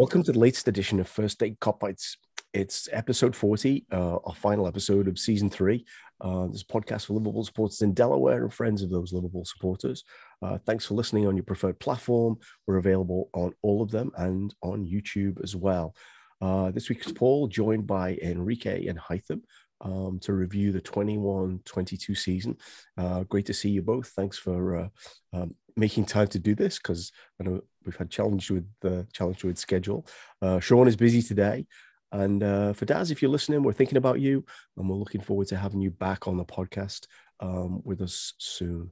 Welcome to the latest edition of First State Kop Bites. It's episode 40, uh, our final episode of season three. Uh, this podcast for Liverpool supporters in Delaware and friends of those Liverpool supporters. Uh, thanks for listening on your preferred platform. We're available on all of them and on YouTube as well. Uh, this week's Paul, joined by Enrique and Hytham um, to review the 21 22 season. Uh, great to see you both. Thanks for uh, um, making time to do this because I know we've had challenge with the challenge with schedule. Uh, Sean is busy today, and uh, for Daz, if you're listening, we're thinking about you, and we're looking forward to having you back on the podcast um, with us soon.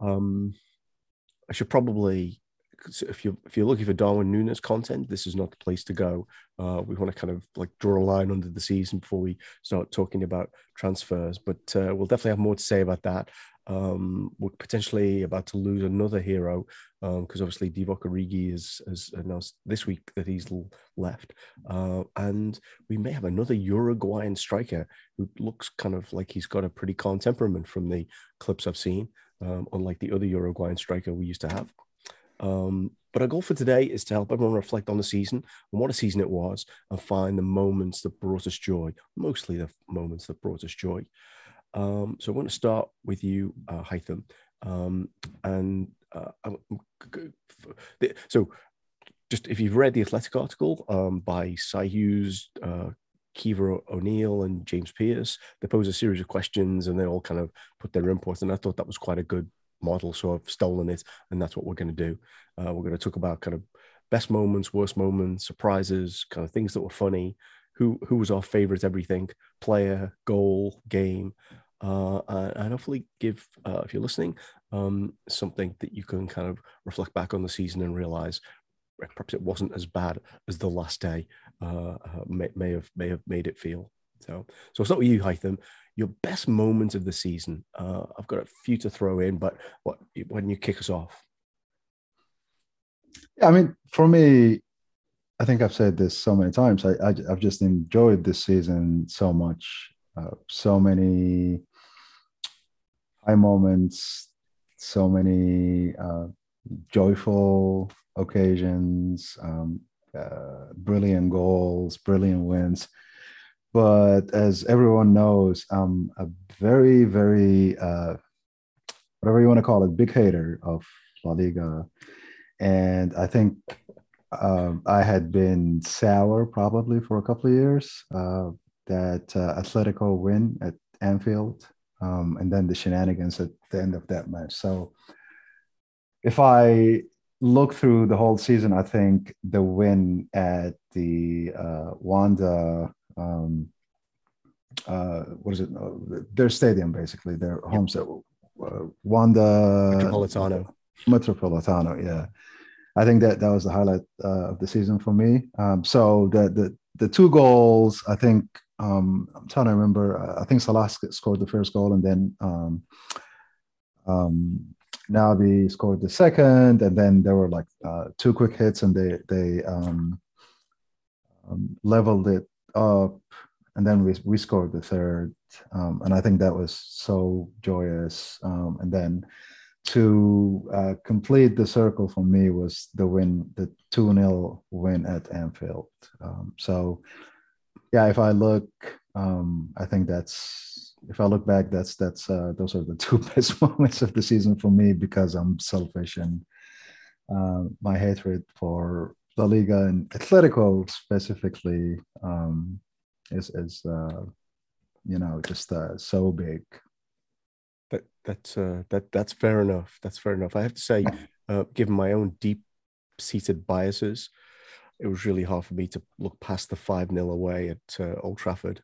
Um, I should probably, if you if you're looking for Darwin Núñez content, this is not the place to go. Uh, we want to kind of like draw a line under the season before we start talking about transfers, but uh, we'll definitely have more to say about that um, we're potentially about to lose another hero because um, obviously Divock Origi has, has announced this week that he's left, uh, and we may have another Uruguayan striker who looks kind of like he's got a pretty calm temperament from the clips I've seen, um, unlike the other Uruguayan striker we used to have. Um, but our goal for today is to help everyone reflect on the season and what a season it was, and find the moments that brought us joy, mostly the moments that brought us joy. Um, so I want to start with you, uh. Um, and uh, so just if you've read the Athletic article um, by Sy Hughes, uh, Caoimhe O'Neill, and James Pearce, they pose a series of questions and they all kind of put their input. And I thought that was quite a good model. So I've stolen it, and that's what we're going to do. Uh, we're going to talk about kind of best moments, worst moments, surprises, kind of things that were funny. Who who was our favorite everything player, goal, game, uh, and hopefully give, uh, if you're listening, um, something that you can kind of reflect back on the season and realize perhaps it wasn't as bad as the last day uh, uh, may, may, have may have made it feel. So, so I'll start with you, Hytham. Your best moment of the season. Uh, I've got a few to throw in, but what when you kick us off? I mean, for me, I think I've said this so many times. I, I have just enjoyed this season so much. Uh, so many high moments, so many uh, joyful occasions, um, uh, brilliant goals, brilliant wins. But as everyone knows, I'm a very, very, uh, whatever you want to call it, big hater of La Liga. And I think um, I had been sour probably for a couple of years. That uh, Atletico win at Anfield um, and then the shenanigans at the end of that match. So if I look through the whole season, I think the win at the uh, Wanda, um, uh, what is it? Their stadium, basically, their yep. home set, uh, Wanda Metropolitano. Metropolitano, yeah. I think that that was the highlight uh, of the season for me. Um, so the the the two goals, I think um, I'm trying to remember. I think Salah scored the first goal, and then um, um, Naby scored the second, and then there were like uh, two quick hits, and they they um, um, leveled it up, and then we we scored the third, um, and I think that was so joyous. And then to uh, complete the circle for me was the win, the two 0 win at Anfield. Um, so yeah, if I look, um, I think that's if I look back, that's that's uh, those are the two best moments of the season for me because I'm selfish and uh, my hatred for La Liga and Atletico specifically um, is is uh, you know just uh, so big. That that's uh, that that's fair enough. That's fair enough. I have to say, uh, given my own deep seated biases, it was really hard for me to look past the 5 0 away at uh, Old Trafford.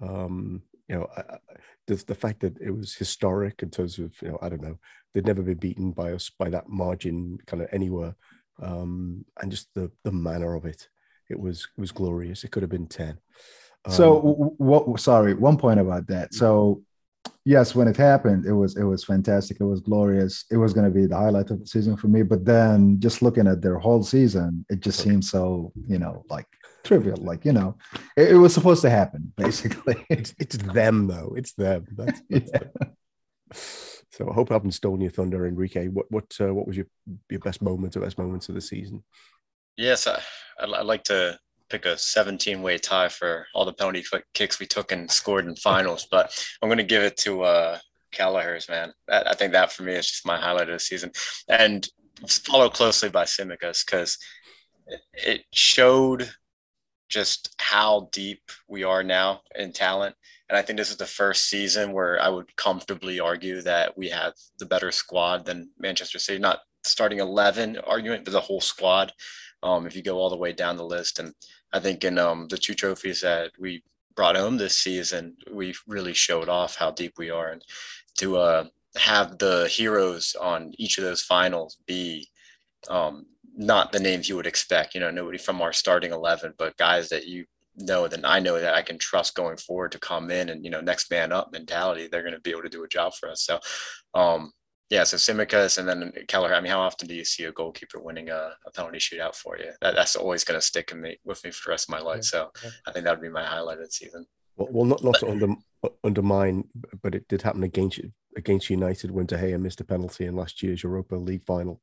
Um, you know, I, the, the fact that it was historic in terms of, you know, I don't know, they'd never been beaten by us by that margin kind of anywhere. Um, and just the, the manner of it, it was, it was glorious. It could have been 10. Um, so, what, sorry, one point about that. So, yes, when it happened, it was it was fantastic. It was glorious. It was going to be the highlight of the season for me. But then, just looking at their whole season, it just okay. seems so you know like trivial. Like you know, it, it was supposed to happen. Basically, it's, it's them though. It's them. That's, that's yeah. them. So I hope I haven't stolen your thunder, Enrique. What what uh, what was your your best moments or best moments of the season? Yes, I, I'd like to pick a 17 way tie for all the penalty kicks we took and scored in finals, but I'm going to give it to uh, Kelleher's, man. I think that for me is just my highlight of the season. And followed closely by Tsimikas because it showed just how deep we are now in talent. And I think this is the first season where I would comfortably argue that we have the better squad than Manchester City. Not starting 11 argument, but the whole squad. Um, if you go all the way down the list. And I think in um, the two trophies that we brought home this season, we really showed off how deep we are. And to uh, have the heroes on each of those finals be um, not the names you would expect, you know, nobody from our starting 11, but guys that you know that I know that I can trust going forward to come in and, you know, next man up mentality, they're going to be able to do a job for us. So, um, yeah, so Tsimikas and then Keller. I mean, how often do you see a goalkeeper winning a, a penalty shootout for you? That, that's always going to stick in me, with me for the rest of my life. So I think that would be my highlight of the season. Well, well not not but, to under, undermine, but it did happen against against United when De Gea missed a penalty in last year's Europa League final.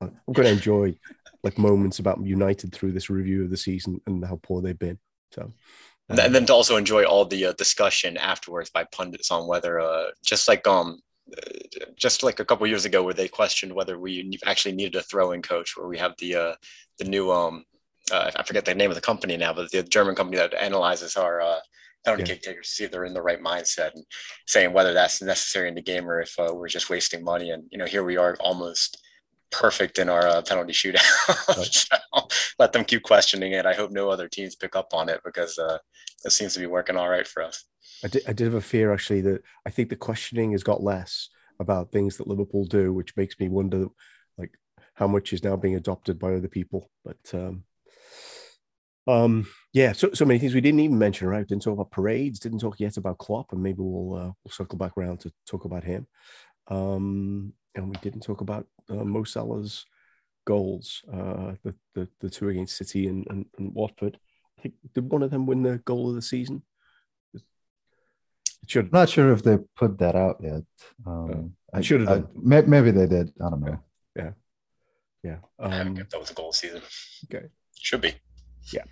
I'm going to enjoy like moments about United through this review of the season and how poor they've been. So, and then to also enjoy all the uh, discussion afterwards by pundits on whether, uh, just like um, just like a couple years ago, where they questioned whether we actually needed a throwing coach, where we have the uh, the new um, uh, I forget the name of the company now, but the German company that analyzes our uh, penalty yeah. kick takers to see if they're in the right mindset and saying whether that's necessary in the game or if uh, we're just wasting money. And you know, here we are almost perfect in our uh, penalty shootout. Right. so let them keep questioning it. I hope no other teams pick up on it because uh, it seems to be working all right for us. I did, I did have a fear actually that I think the questioning has got less about things that Liverpool do, which makes me wonder like how much is now being adopted by other people. But um, um, yeah, so so many things we didn't even mention. Right, didn't talk about parades, didn't talk yet about Klopp, and maybe we'll uh, we'll circle back around to talk about him. Um, and we didn't talk about uh, Mo Salah's goals, uh, the, the the two against City and, and, and Watford. I think did one of them win the goal of the season? Should. I'm not sure if they put that out yet. Um, uh, I should have. maybe they did. I don't know. Yeah, yeah. Um, I don't that was a goal season. Okay, should be. Yeah.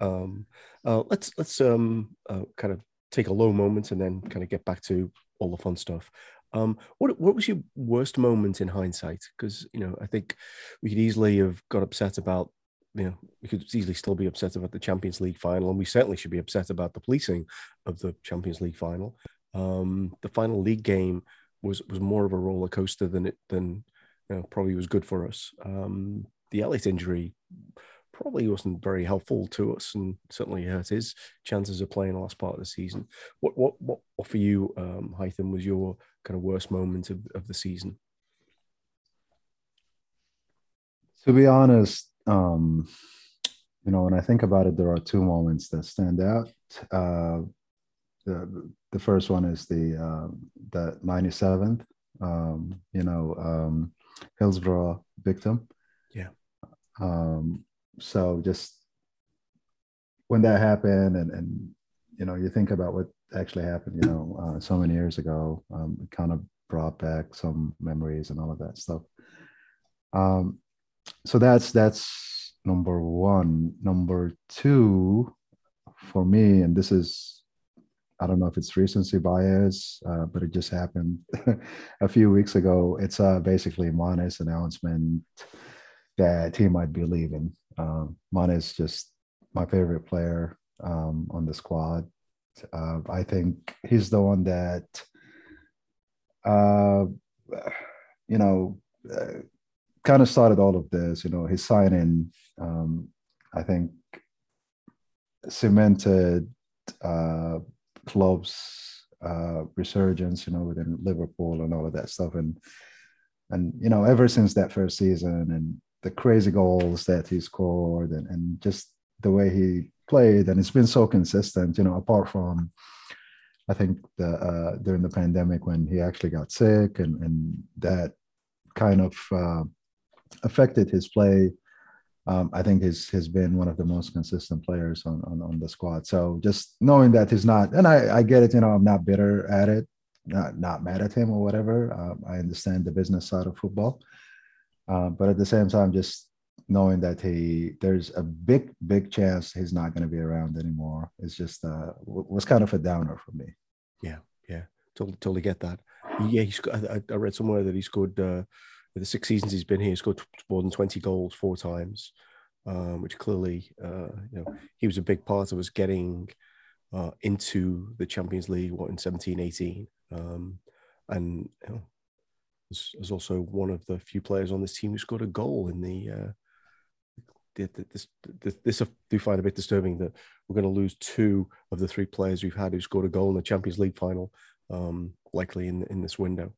Um, uh, let's let's um uh, kind of take a low moment and then kind of get back to all the fun stuff. Um, what what was your worst moment in hindsight? Because you know, I think we could easily have got upset about you know, we could easily still be upset about the Champions League final, and we certainly should be upset about the policing of the Champions League final. Um, the final league game was was more of a roller coaster than it than you know, probably was good for us. Um, the Elliott injury probably wasn't very helpful to us, and certainly hurt his chances of playing the last part of the season. What what what, what for you, um, Hytham, was your kind of worst moment of, of the season? To be honest, um, you know, when I think about it, there are two moments that stand out. Uh, the the first one is the uh, the 97th, um, you know, um, Hillsborough victim. Yeah. Um, so just when that happened, and and you know, you think about what actually happened, you know, uh, so many years ago, um, it kind of brought back some memories and all of that stuff. Um, so that's that's number one. Number two, for me, and this is I don't know if it's recency bias, uh, but it just happened a few weeks ago. It's uh, basically Mane's announcement that he might be leaving. Um, is just my favorite player um, on the squad. Uh, I think he's the one that, uh, you know, uh, kind of started all of this. You know, his signing, um, I think, cemented uh, club's uh, resurgence. You know, within Liverpool and all of that stuff, and and you know, ever since that first season and the crazy goals that he scored, and, and just the way he played, and it's been so consistent. You know, apart from I think the uh, during the pandemic when he actually got sick, and and that kind of uh, affected his play. Um, I think he's has been one of the most consistent players on, on, on the squad. So just knowing that he's not, and I, I get it, you know, I'm not bitter at it, not not mad at him or whatever. Um, I understand the business side of football, uh, but at the same time, just knowing that he there's a big big chance he's not going to be around anymore it's just uh was kind of a downer for me yeah yeah totally totally get that yeah he's I, I read somewhere that he scored uh the six seasons he's been here he scored more than 20 goals four times um, which clearly uh you know he was a big part of us getting uh into the champions league what in 17 18 um and you know, was also one of the few players on this team who scored a goal in the. Uh, this, this, this I do find a bit disturbing that we're going to lose two of the three players we've had who scored a goal in the Champions League final, um, likely in in this window.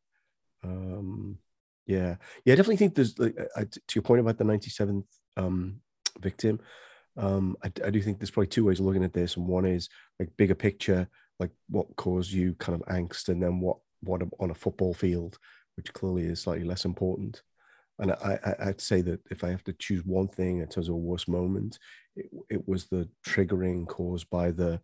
Um, yeah, yeah, I definitely think there's like, I, to your point about the 97th um, victim. Um, I, I do think there's probably two ways of looking at this, and one is like bigger picture, like what caused you kind of angst, and then what what on a football field which clearly is slightly less important. And I, I, would say that if I have to choose one thing in terms of a worst moment, it, it was the triggering caused by the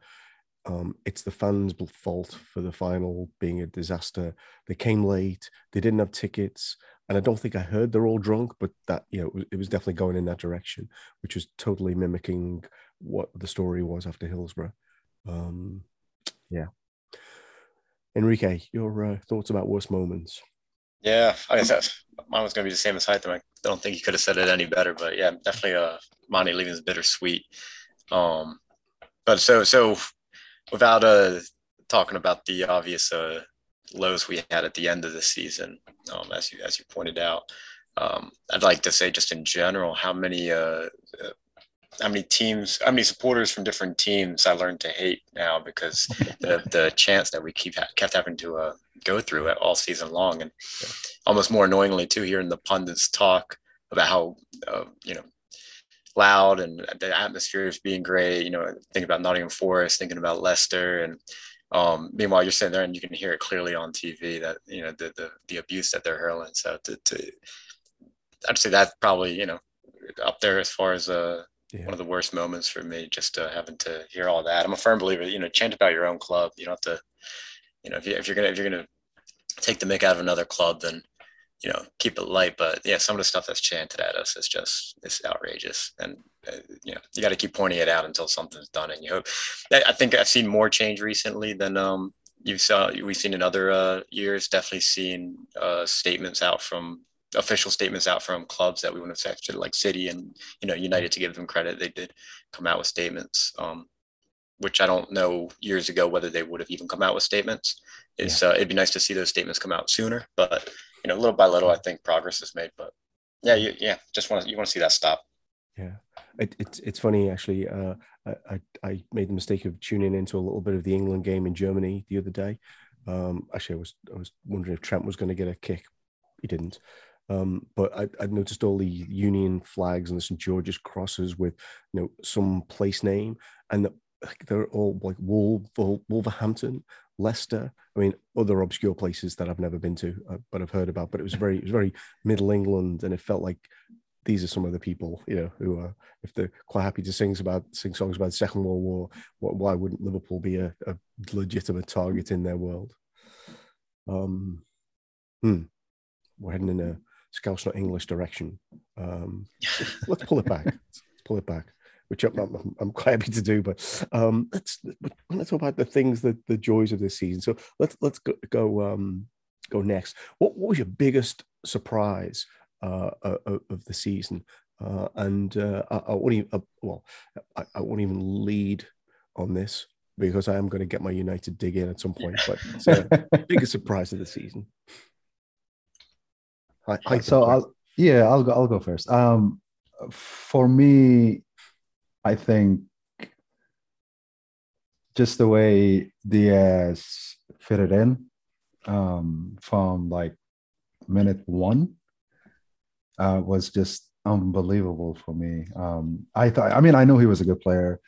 um, it's the fans' fault for the final being a disaster. They came late, they didn't have tickets, and I don't think I heard they're all drunk, but that you know it was definitely going in that direction, which was totally mimicking what the story was after Hillsborough. Um, yeah, Enrique, your uh, thoughts about worst moments? Yeah, I guess mine was going to be the same as Hytham. I don't think he could have said it any better, but yeah, definitely uh, Monty leaving is bittersweet. Um, but so so without uh talking about the obvious uh lows we had at the end of the season, um, as you as you pointed out, um, I'd like to say just in general how many uh, uh how many teams, how many supporters from different teams I learned to hate now because the the chance that we keep kept having to uh, go through it all season long, and almost more annoyingly too, hearing the pundits talk about how uh, you know loud and the atmosphere is being great. You know, thinking about Nottingham Forest, thinking about Leicester, and um, meanwhile you're sitting there and you can hear it clearly on TV that you know the the, the abuse that they're hurling. So to, to I'd say that's probably you know up there as far as uh yeah. one of the worst moments for me just uh, having to hear all that i'm a firm believer you know chant about your own club you don't have to you know if, you, if you're gonna if you're gonna take the mick out of another club then you know keep it light but yeah some of the stuff that's chanted at us is just it's outrageous and uh, you know you got to keep pointing it out until something's done and you hope i think i've seen more change recently than um you saw we've seen in other uh, years definitely seen uh, statements out from official statements out from clubs that we wouldn't have expected, like City and you know United. To give them credit, they did come out with statements, um, which I don't know years ago whether they would have even come out with statements. It's yeah. uh, it'd be nice to see those statements come out sooner, but you know, little by little, I think progress is made. But yeah, you, yeah, just want to you want to see that stop. Yeah, it, it's it's funny actually. Uh, I I made the mistake of tuning into a little bit of the England game in Germany the other day. Um, actually, I was I was wondering if Trent was going to get a kick. He didn't. Um, but I, I, noticed all the Union flags and the St George's crosses with you know some place name, and the, they're all like Wolver, Wolverhampton, Leicester. I mean, other obscure places that I've never been to, uh, but I've heard about. But it was very, it was very Middle England, and it felt like these are some of the people, you know, who are if they're quite happy to sing about sing songs about the Second World War. What, why wouldn't Liverpool be a, a legitimate target in their world? Um, hmm. We're heading in a Scouse not English direction. Um, let's pull it back. Let's pull it back, which I'm, I'm, I'm, quite happy to do. But um, let's let's talk about the things that the joys of this season. So let's let's go go, um, go next. What, what was your biggest surprise uh, of, of the season? Uh, and uh, I, I, won't even uh, well, I, I, won't even lead on this because I am going to get my United dig in at some point. But it's a biggest surprise of the season. I, I so I'll yeah I'll go I'll go first. Um, for me, I think just the way Diaz fitted in um, from like minute one uh, was just unbelievable for me. Um, I thought, I mean, I knew he was a good player.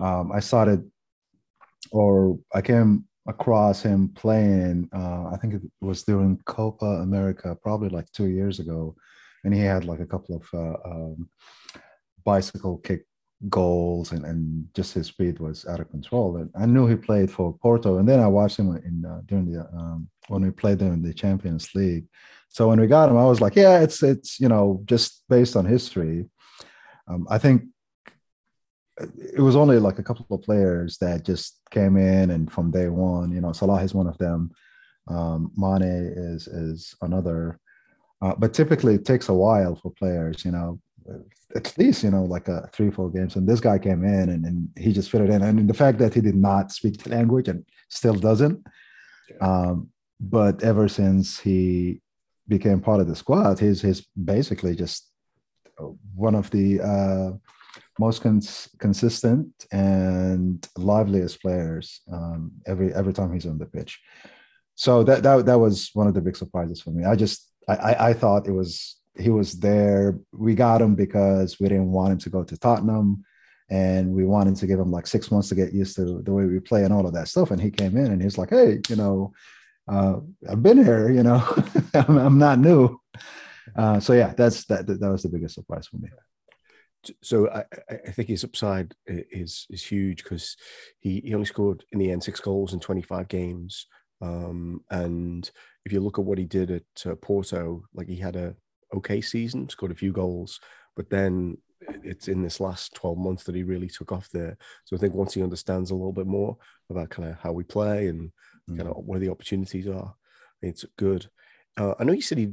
Um, I started, or I came across him playing. Uh, I think it was during Copa America, probably like two years ago, and he had like a couple of uh, um, bicycle kick goals, and, and just his speed was out of control. And I knew he played for Porto, and then I watched him in uh, during the um, when we played them in the Champions League. So when we got him, I was like, yeah, it's it's you know just based on history. Um, I think it was only like a couple of players that just came in and from day one, you know, Salah is one of them. Um, Mane is is another. Uh, but typically it takes a while for players, you know, at least, you know, like a three, four games. And this guy came in and, and he just fit it in. And the fact that he did not speak the language and still doesn't. Um, but ever since he became part of the squad, he's, he's basically just one of the uh, most cons- consistent and liveliest players um, every every time he's on the pitch. So that that that was one of the big surprises for me. I just I, I thought it was he was there. We got him because we didn't want him to go to Tottenham, and we wanted to give him like six months to get used to the way we play and all of that stuff. And he came in and he's like, "Hey, you know, uh, I've been here. You know, I'm, I'm, not new." Uh, so yeah, that's that. That was the biggest surprise for me. So I, I think his upside is is huge because he, he only scored in the end six goals in 25 games. Um, and if you look at what he did at uh, Porto, like he had a okay season, scored a few goals, but then it's in this last 12 months that he really took off there. So I think once he understands a little bit more about kind of how we play and mm. kind of where the opportunities are, it's good. Uh, I know you said he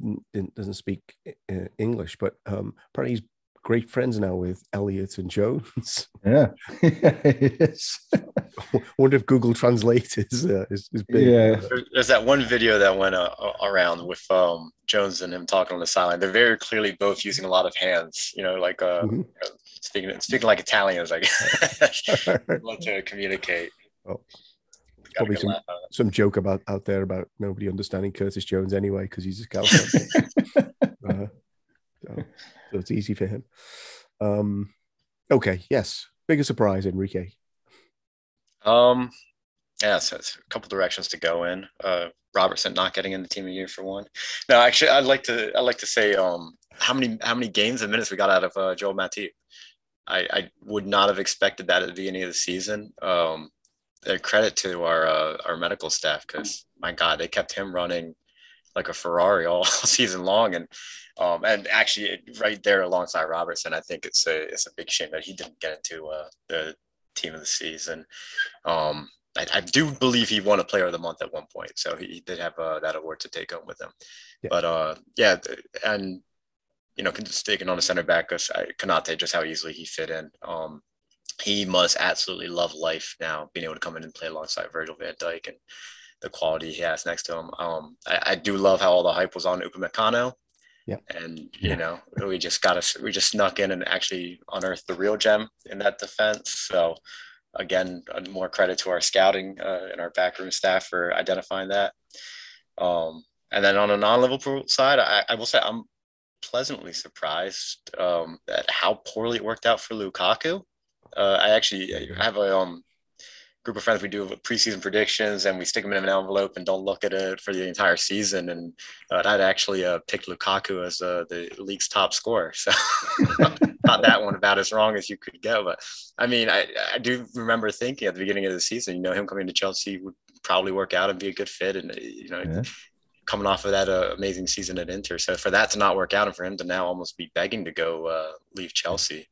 doesn't speak uh, English, but um, apparently he's great friends now with Elliott and Jones. Yeah, yes. wonder if Google Translate is uh, is, is big. Yeah, there's that one video that went uh, around with um, Jones and him talking on the sideline. They're very clearly both using a lot of hands. You know, like uh, mm-hmm. you know, speaking speaking like Italians, like love to communicate. Oh. Probably some, some joke about out there about nobody understanding Curtis Jones anyway because he's a Californian. uh, so so it's easy for him. Um, okay, yes, biggest surprise, Enrique. Um, yeah, so it's a couple directions to go in. Uh, Robertson not getting in the team of year for one. No, actually, I'd like to I'd like to say um how many how many games and minutes we got out of uh, Joel Matip. I, I would not have expected that at the beginning of the season. Um, credit to our uh, our medical staff because my God, they kept him running like a Ferrari all season long, and um, and actually, right there alongside Robertson, I think it's a it's a big shame that he didn't get into uh, the team of the season. Um, I, I, do believe he won a Player of the Month at one point, so he, did have uh, that award to take home with him. Yeah. But uh, yeah, and you know, just taking on a center back, because Konate, just how easily he fit in. Um, he must absolutely love life now, being able to come in and play alongside Virgil Van Dijk and the quality he has next to him. Um, I, I do love how all the hype was on Upamecano yeah. And you yeah. know, we just got us we just snuck in and actually unearthed the real gem in that defense. So again, uh, more credit to our scouting uh, and our backroom staff for identifying that. Um, and then on a non-Liverpool side, I, I will say I'm pleasantly surprised um, at how poorly it worked out for Lukaku. Uh, I actually I have a um, group of friends, we do preseason predictions and we stick them in an envelope and don't look at it for the entire season. And uh, I'd actually uh, picked Lukaku as uh, the league's top scorer. So not that one about as wrong as you could go. But I mean, I, I do remember thinking at the beginning of the season, you know, him coming to Chelsea would probably work out and be a good fit. And, you know, yeah. coming off of that uh, amazing season at Inter. So for that to not work out and for him to now almost be begging to go uh, leave Chelsea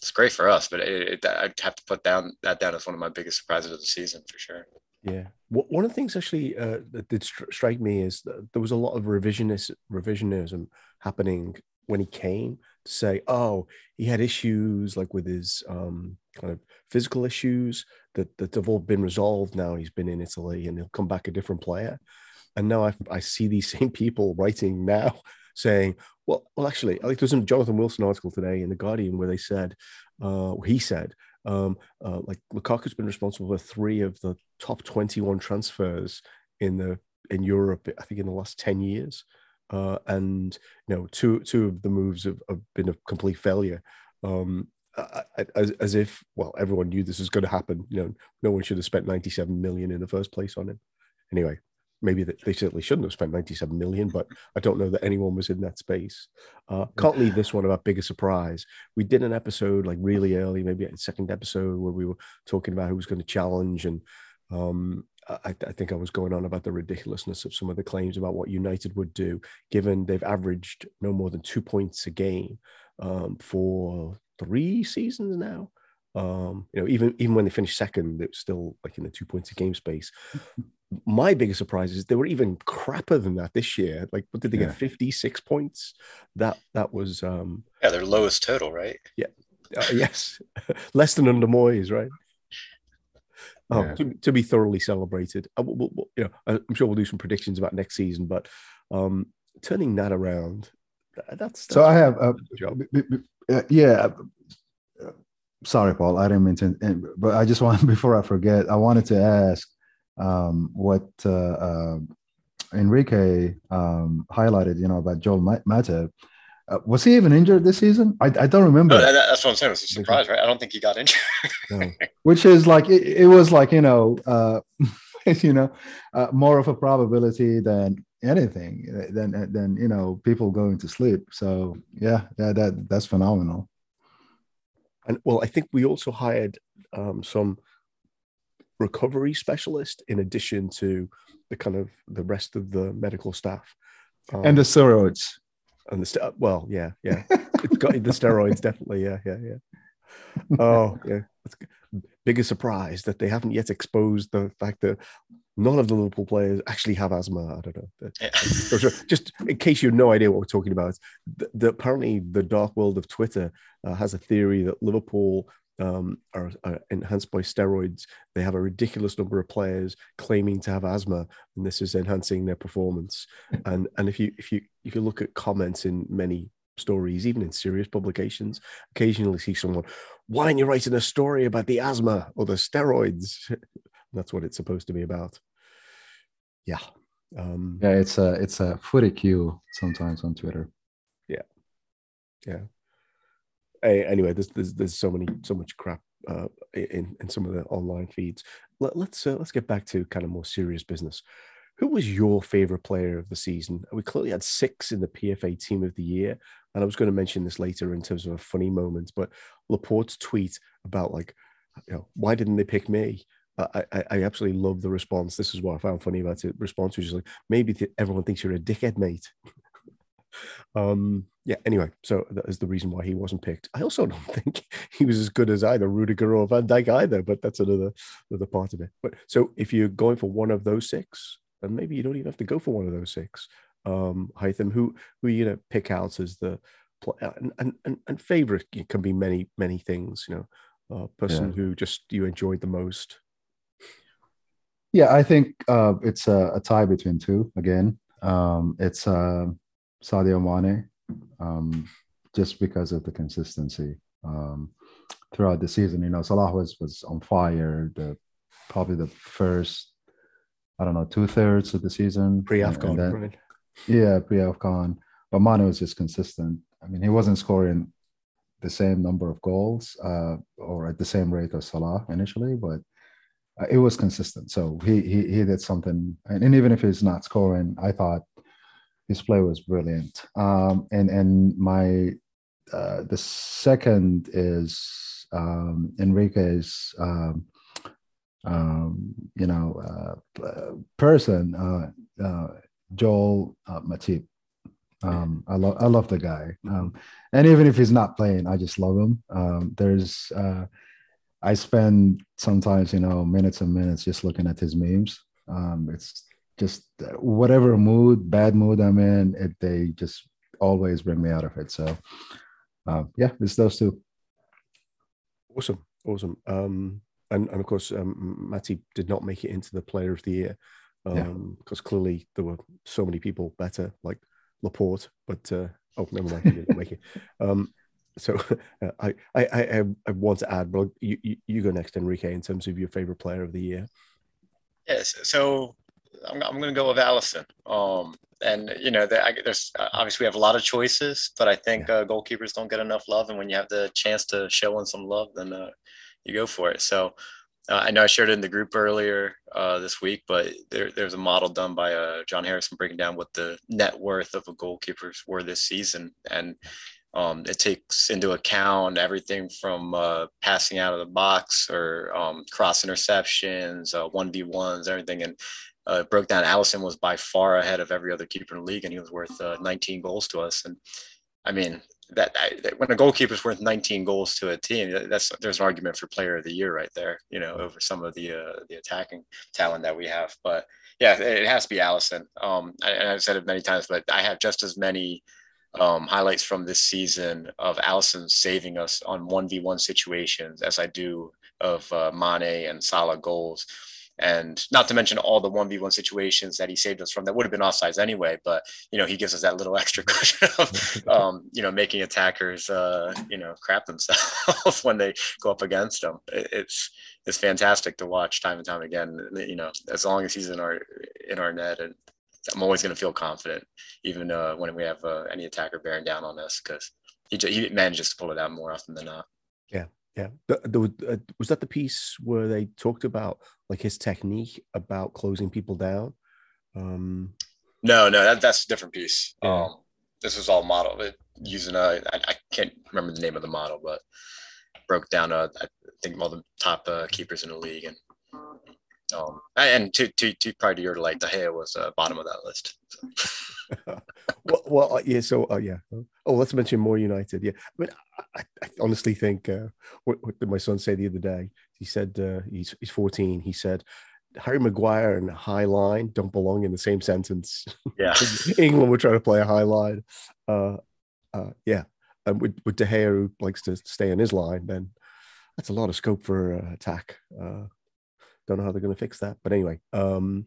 it's great for us, but it, it, I'd have to put down that down as one of my biggest surprises of the season for sure. Yeah, one of the things actually uh, that did strike me is that there was a lot of revisionist revisionism happening when he came to say, "Oh, he had issues like with his um, kind of physical issues that that have all been resolved now. He's been in Italy and he'll come back a different player." And now I, I see these same people writing now saying, well, well, actually, I think there was a Jonathan Wilson article today in the Guardian where they said, uh, he said, um, uh, like Lukaku's been responsible for three of the top 21 transfers in the in Europe, I think in the last 10 years. Uh, and you know, two two of the moves have, have been a complete failure. Um, as, as if well, everyone knew this was going to happen. You know, no one should have spent 97 million in the first place on him. Anyway, maybe they certainly shouldn't have spent 97 million, but I don't know that anyone was in that space. Uh, can't leave this one about bigger surprise. We did an episode like really early, maybe a second episode where we were talking about who was going to challenge. And um, I, I, think I was going on about the ridiculousness of some of the claims about what United would do, given they've averaged no more than two points a game um, for three seasons now. Um, you know, even even when they finished second, it was still like in the two points a game space. My biggest surprise is they were even crapper than that this year. Like, what did they Yeah. get? Fifty six points. That that was um, Yeah, their lowest total, right? uh, yes, less than under Moyes, right? Oh, Yeah. to, to be thoroughly celebrated. Uh, we'll- we'll- you know, I'm sure we'll do some predictions about next season, but um, turning that around, tha- that's, So I have, uh, job. b- b- b- uh, yeah. Sorry, Paul. I didn't mean to, but I just want before I forget, I wanted to ask um, what uh, uh, Enrique um, highlighted. You know about Joel Ma- Matip. Uh, was he even injured this season? I, I don't remember. No, that, that's what I'm saying. It's a surprise, right? I don't think he got injured. No. which is like it, it was like you know uh you know uh, more of a probability than anything than than you know people going to sleep so yeah yeah that that's phenomenal And well, I think we also hired um, some recovery specialist in addition to the kind of the rest of the medical staff. Um, and the steroids and the st- well, yeah, yeah, it's got the steroids definitely, yeah, yeah, yeah. Oh, yeah. Biggest surprise that they haven't yet exposed the fact that none of the Liverpool players actually have asthma. I don't know. Yeah. Just in case you have no idea what we're talking about, the, the, apparently the dark world of Twitter uh, has a theory that Liverpool um, are, are enhanced by steroids. They have a ridiculous number of players claiming to have asthma, and this is enhancing their performance. and and if you if you if you look at comments in many stories, even in serious publications, occasionally see someone, "Why aren't you writing a story about the asthma or the steroids?" That's what it's supposed to be about. Yeah. Um, yeah it's a it's a footy queue sometimes on twitter a- anyway, there's, there's there's so many so much crap uh, in in some of the online feeds. Let, let's uh, let's get back to kind of more serious business. Who was your favorite player of the season? We clearly had six in the PFA Team of the Year, and I was going to mention this later in terms of a funny moment. But Laporte's tweet about like, you know, why didn't they pick me? I, I, I absolutely love the response. This is what I found funny about it. Response was just like, maybe th- everyone thinks you're a dickhead, mate. um, yeah. Anyway, so that is the reason why he wasn't picked. I also don't think he was as good as either Rudiger or Van Dijk either, but that's another another part of it. But so if you're going for one of those six, then maybe you don't even have to go for one of those six. Um, Hytham, who who are you gonna pick out as the pl- and and and, and favorite can be many many things. You know, uh, person Yeah. who just you enjoyed the most. Yeah i think uh it's a, a tie between two again um it's uh sadio mane um just because of the consistency um throughout the season you know salah was was on fire the probably the first i don't know two-thirds of the season Pre AFCON, right? yeah, pre AFCON. But Mane was just consistent. I mean, he wasn't scoring the same number of goals uh, or at the same rate as Salah initially, but uh, it was consistent. So he he he did something, and, and even if he's not scoring, I thought his play was brilliant. Um, and and my uh, the second is um, Enrique's. Um, um, you know, uh, uh, person, uh, uh, Joel uh, Matip. Um, I love I love the guy, um, and even if he's not playing, I just love him. Um, there's uh, I spend sometimes you know minutes and minutes just looking at his memes. Um, it's just uh, whatever mood, bad mood I'm in, it, they just always bring me out of it. So uh, yeah, it's those two. Awesome, awesome. Um, and and of course, um, Matty did not make it into the Player of the Year Yeah. um, because clearly there were so many people better, like Laporte. But uh, oh, never mind, he didn't make it. Um, so uh, I, I I I want to add, but you, you you go next, Enrique, in terms of your favorite Player of the Year. Yes. So I'm, I'm going to go with Alisson. Um, and you know, the, I, there's obviously we have a lot of choices, but I think uh, goalkeepers don't get enough love, and when you have the chance to show in some love, then uh, you go for it. So uh, I know I shared it in the group earlier uh, this week, but there, there's a model done by uh, John Harrison breaking down what the net worth of a goalkeeper's were this season, and um, it takes into account everything from uh, passing out of the box or um, cross interceptions, uh, one v ones, everything, and uh, broke down. Alisson was by far ahead of every other keeper in the league, and he was worth uh, 19 goals to us. And I mean, that, that, when a goalkeeper's worth 19 goals to a team, that's there's an argument for player of the year right there, you know, over some of the uh, the attacking talent that we have. But yeah, it has to be Alisson. Um, and I've said it many times, but I have just as many um, highlights from this season of Alisson saving us on 1v1 situations as I do of uh, Mane and Salah goals. And not to mention all the 1v1 situations that he saved us from that would have been offsides anyway but you know he gives us that little extra cushion of um, you know making attackers uh, you know crap themselves when they go up against them. It's it's fantastic to watch time and time again you know as long as he's in our in our net and i'm always going to feel confident even uh, when we have uh, any attacker bearing down on us because he, he manages to pull it out more often than not yeah yeah, the, the, uh, was that the piece where they talked about like his technique about closing people down? Um, no, no, that, that's a different piece. Yeah. Um, this was all model it, using a I, I can't remember the name of the model, but broke down uh, I think all the top uh, keepers in the league and um, and to to to probably to your delight, De Gea was uh, bottom of that list. So. well, well, uh, yeah. So, uh, yeah. Oh, let's mention more United. Yeah, I mean, I, I honestly think uh, what, what, did my son say the other day? He said uh, he's he's 14. He said Harry Maguire and High Line don't belong in the same sentence. Yeah, England would try to play a high line. Uh, uh, yeah, and with with De Gea who likes to stay on his line, then that's a lot of scope for uh, attack. Uh, don't know how they're going to fix that, but anyway. Um,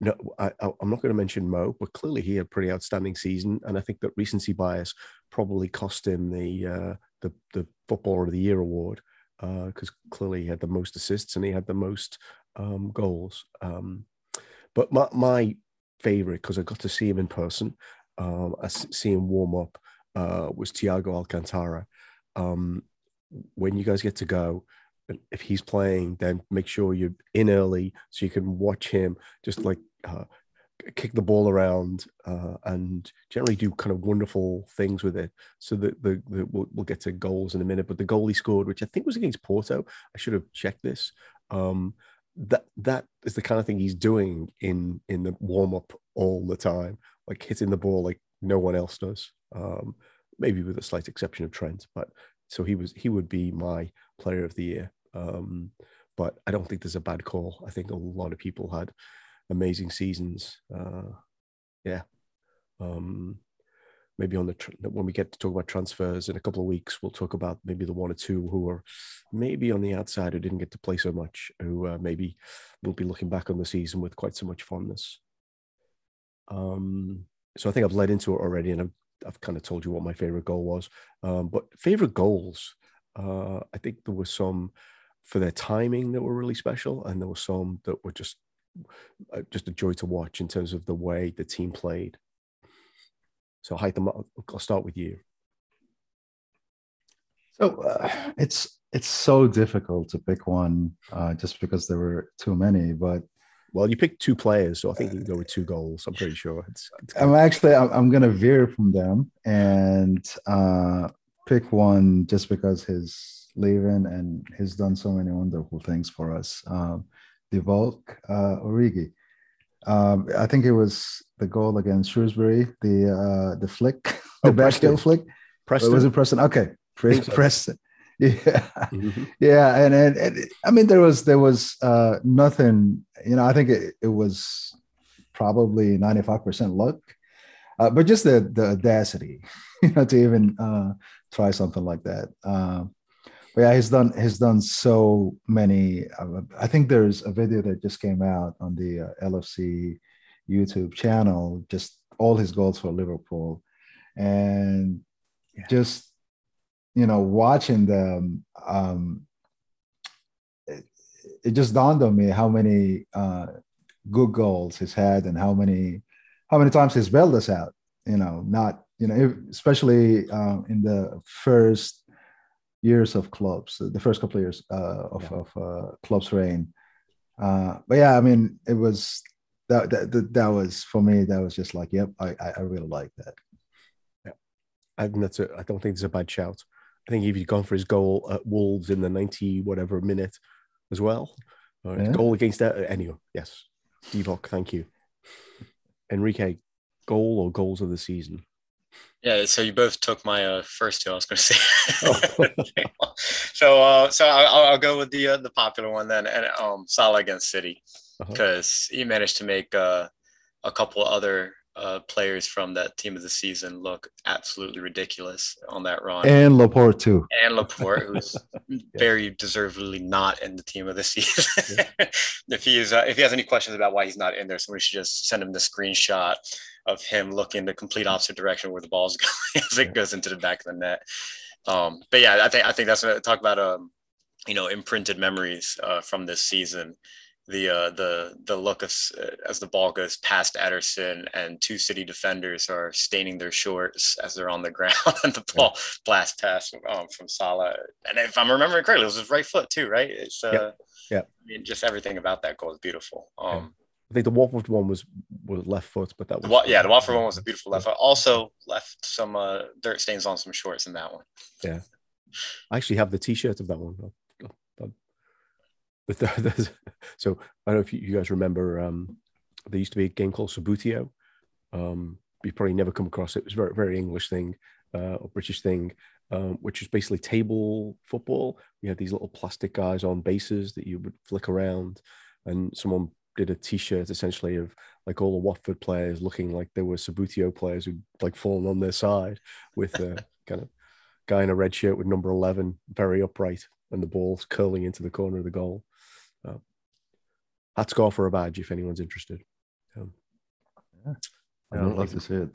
no, I, am not going to mention Mo, but clearly he had a pretty outstanding season, and I think that recency bias probably cost him the uh, the the Footballer of the Year award because uh, clearly he had the most assists and he had the most um, goals. Um, but my, my favorite, because I got to see him in person, um, I see him warm up, uh, was Thiago Alcantara. Um, when you guys get to go, if he's playing, then make sure you're in early so you can watch him just like uh, kick the ball around uh, and generally do kind of wonderful things with it. So that the, the we'll, we'll, get to goals in a minute, but the goal he scored, which I think was against Porto, I should have checked this. Um, that that is the kind of thing he's doing in in the warm up all the time, like hitting the ball like no one else does. Um, maybe with a slight exception of Trent, but so he was he would be my player of the year. Um, but I don't think there's a bad call. I think a lot of people had amazing seasons. Uh, yeah. Um, maybe on the tr- when we get to talk about transfers in a couple of weeks, we'll talk about maybe the one or two who are maybe on the outside who didn't get to play so much, who uh, maybe will be looking back on the season with quite so much fondness. Um, so I think I've led into it already, and I've, I've kind of told you what my favorite goal was. Um, but favorite goals, uh, I think there were some for their timing that were really special, and there were some that were just uh, just a joy to watch in terms of the way the team played. So, Haitham, I'll start with you. So uh, it's it's so difficult to pick one uh, just because there were too many. But well, you picked two players, so I think you can go with two goals. I'm pretty sure. It's, it's I'm actually I'm, I'm going to veer from them and uh, pick one just because his leaving and he's done so many wonderful things for us. Um, Divock uh, Origi. Um, I think it was the goal against Shrewsbury, the uh, the flick, the oh, backtail flick. Preston. was it Preston? Okay, Pre- Preston. Yeah, mm-hmm. yeah, and, and, and, I mean there was there was uh, nothing. You know, I think it, it was probably ninety five percent luck, uh, but just the the audacity, you know, to even uh, try something like that. Um, but yeah, he's done he's done so many. Uh, I think there's a video that just came out on the uh, LFC YouTube channel, just all his goals for Liverpool, and yeah. just you know watching them. Um, it, it, just dawned on me how many uh, good goals he's had and how many how many times he's bailed us out. You know, not you know, especially uh, in the first years of Klopp's, the first couple of years uh, of, yeah. of uh, Klopp's reign. Uh, but yeah, I mean, it was that, that that was for me. That was just like, yep, I I really like that. Yeah, I think that's a. I don't think it's a bad shout. I think if you'd gone for his goal at Wolves in the ninety whatever minute as well, uh, yeah. goal against that. Anyway, yes, Divock, thank you. Enrique, goal or goals of the season? Yeah, so you both took my uh, first two. I was going to say. Oh. so, uh, so I'll, I'll, go with the uh, the popular one then, and um, Salah against City, because uh-huh. he managed to make uh, a couple other uh, players from that team of the season look absolutely ridiculous on that run. And Laporte too. And Laporte, who's yeah. very deservedly not in the team of the season. Yeah. if he is, uh, if he has any questions about why he's not in there, somebody should just send him the screenshot of him looking the complete opposite direction where the ball's going as it goes into the back of the net. Um, but yeah, I think I think that's what I talk about um, you know, imprinted memories uh, from this season the uh, the the look of uh, as the ball goes past Ederson and two City defenders are staining their shorts as they're on the ground and the ball yeah. blast past um, from Salah and if I'm remembering correctly, it was his right foot too, right? It's uh, yeah. yeah. I mean, just everything about that goal is beautiful. Um, yeah. I think the Watford one was was left foot, but that was yeah, the Watford one was a beautiful left foot. Also left some uh, dirt stains on some shorts in that one. Yeah, I actually have the T-shirt of that one. But the, so I don't know if you, guys remember. Um, there used to be a game called Subbuteo. Um, you probably never come across it. It was a very very English thing uh, or British thing, um, which is basically table football. We had these little plastic guys on bases that you would flick around, and someone did a T-shirt essentially of like all the Watford players looking like they were Subbuteo players who'd like fallen on their side with a kind of guy in a red shirt with number eleven, very upright, and the ball's curling into the corner of the goal. Uh, hats off for a badge if anyone's interested. Um, yeah, I'd love to see it.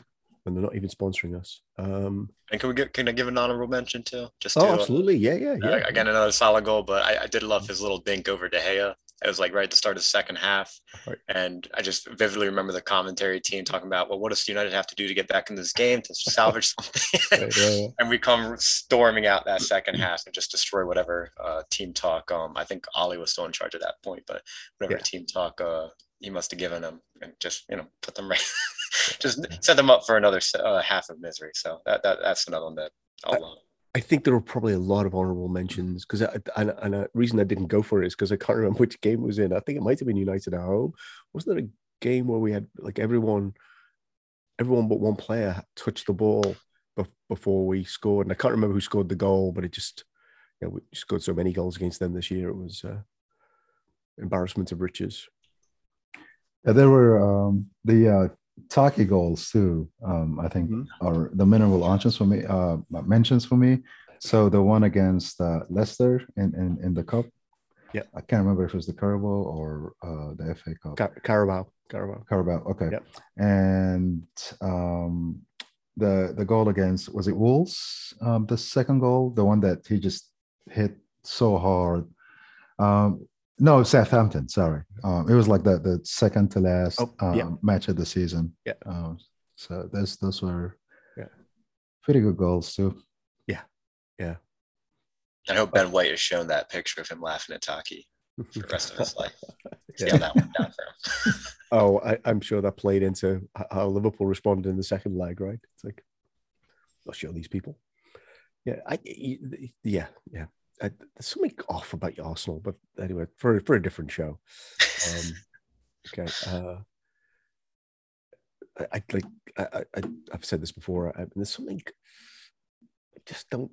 And they're not even sponsoring us. Um, and can we get can I give an honorable mention too? Just oh, to, absolutely, yeah, yeah, yeah. Uh, again, another solid goal, but I, I did love his little dink over De Gea. It was like right at the start of the second half. Right. And I just vividly remember the commentary team talking about, well, what does United have to do to get back in this game to salvage something? right, and we come storming out that second half and just destroy whatever uh, team talk. Um, I think Ole was still in charge at that point, but whatever yeah. team talk uh, he must have given them and just, you know, put them right, just set them up for another uh, half of misery. So that, that that's another one that I'll love. I think there were probably a lot of honorable mentions because and, and a reason I didn't go for it is because I can't remember which game it was in. I think it might have been United at home. Wasn't there a game where we had like everyone, everyone but one player touched the ball before we scored? And I can't remember who scored the goal, but it just, you know, we scored so many goals against them this year. It was uh, embarrassment of riches. Yeah, there were um, the uh, Taki goals too. Um, I think mm-hmm. are the mineral mentions for me. Uh, mentions for me. So the one against uh, Leicester in, in in the cup. Yeah, I can't remember if it was the Carabao or uh, the FA Cup. Car- Carabao, Carabao, Carabao. Okay. Yep. And um, the the goal against was it Wolves? Um, the second goal, the one that he just hit so hard. Um, no, Southampton. Sorry, um, it was like the the second to last oh, um, yeah. match of the season. Yeah. Um, so those those were yeah pretty good goals too. Yeah, yeah. I hope Ben White has shown that picture of him laughing at Taki for the rest of his life. yeah. that one down for him. oh, I, am sure that played into how Liverpool responded in the second leg, right? It's like, I'll show these people. Yeah, I, yeah, yeah. I, there's something off about your Arsenal, but anyway, for for a different show. Um, okay. Uh, I, I like I, I have said this before. I, there's something I just don't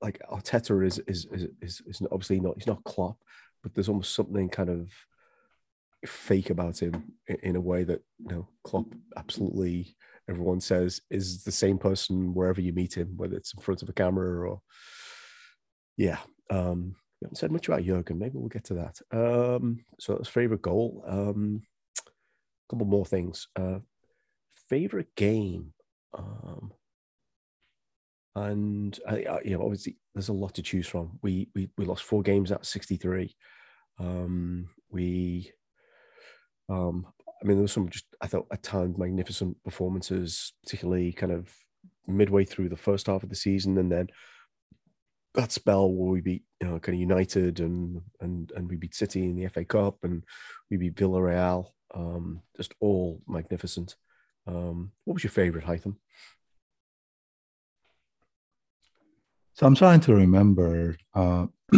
like. Arteta is is is is, is obviously not he's not Klopp, but there's almost something kind of fake about him in, in a way that you know Klopp absolutely everyone says is the same person wherever you meet him, whether it's in front of a camera or yeah. Um, we haven't said much about Jurgen. Maybe we'll get to that. Um, so that's favorite goal. Um, a couple more things. Uh, favorite game. Um, and I, I, you know, obviously, there's a lot to choose from. We we we lost four games at 63. Um, we, um, I mean, there was some just I thought at times magnificent performances, particularly kind of midway through the first half of the season, and then that spell where we beat you know kind of United and and and we beat City in the FA Cup and we beat Villarreal. Um, just all magnificent. Um, what was your favorite, Hytham? So I'm trying to remember. Uh,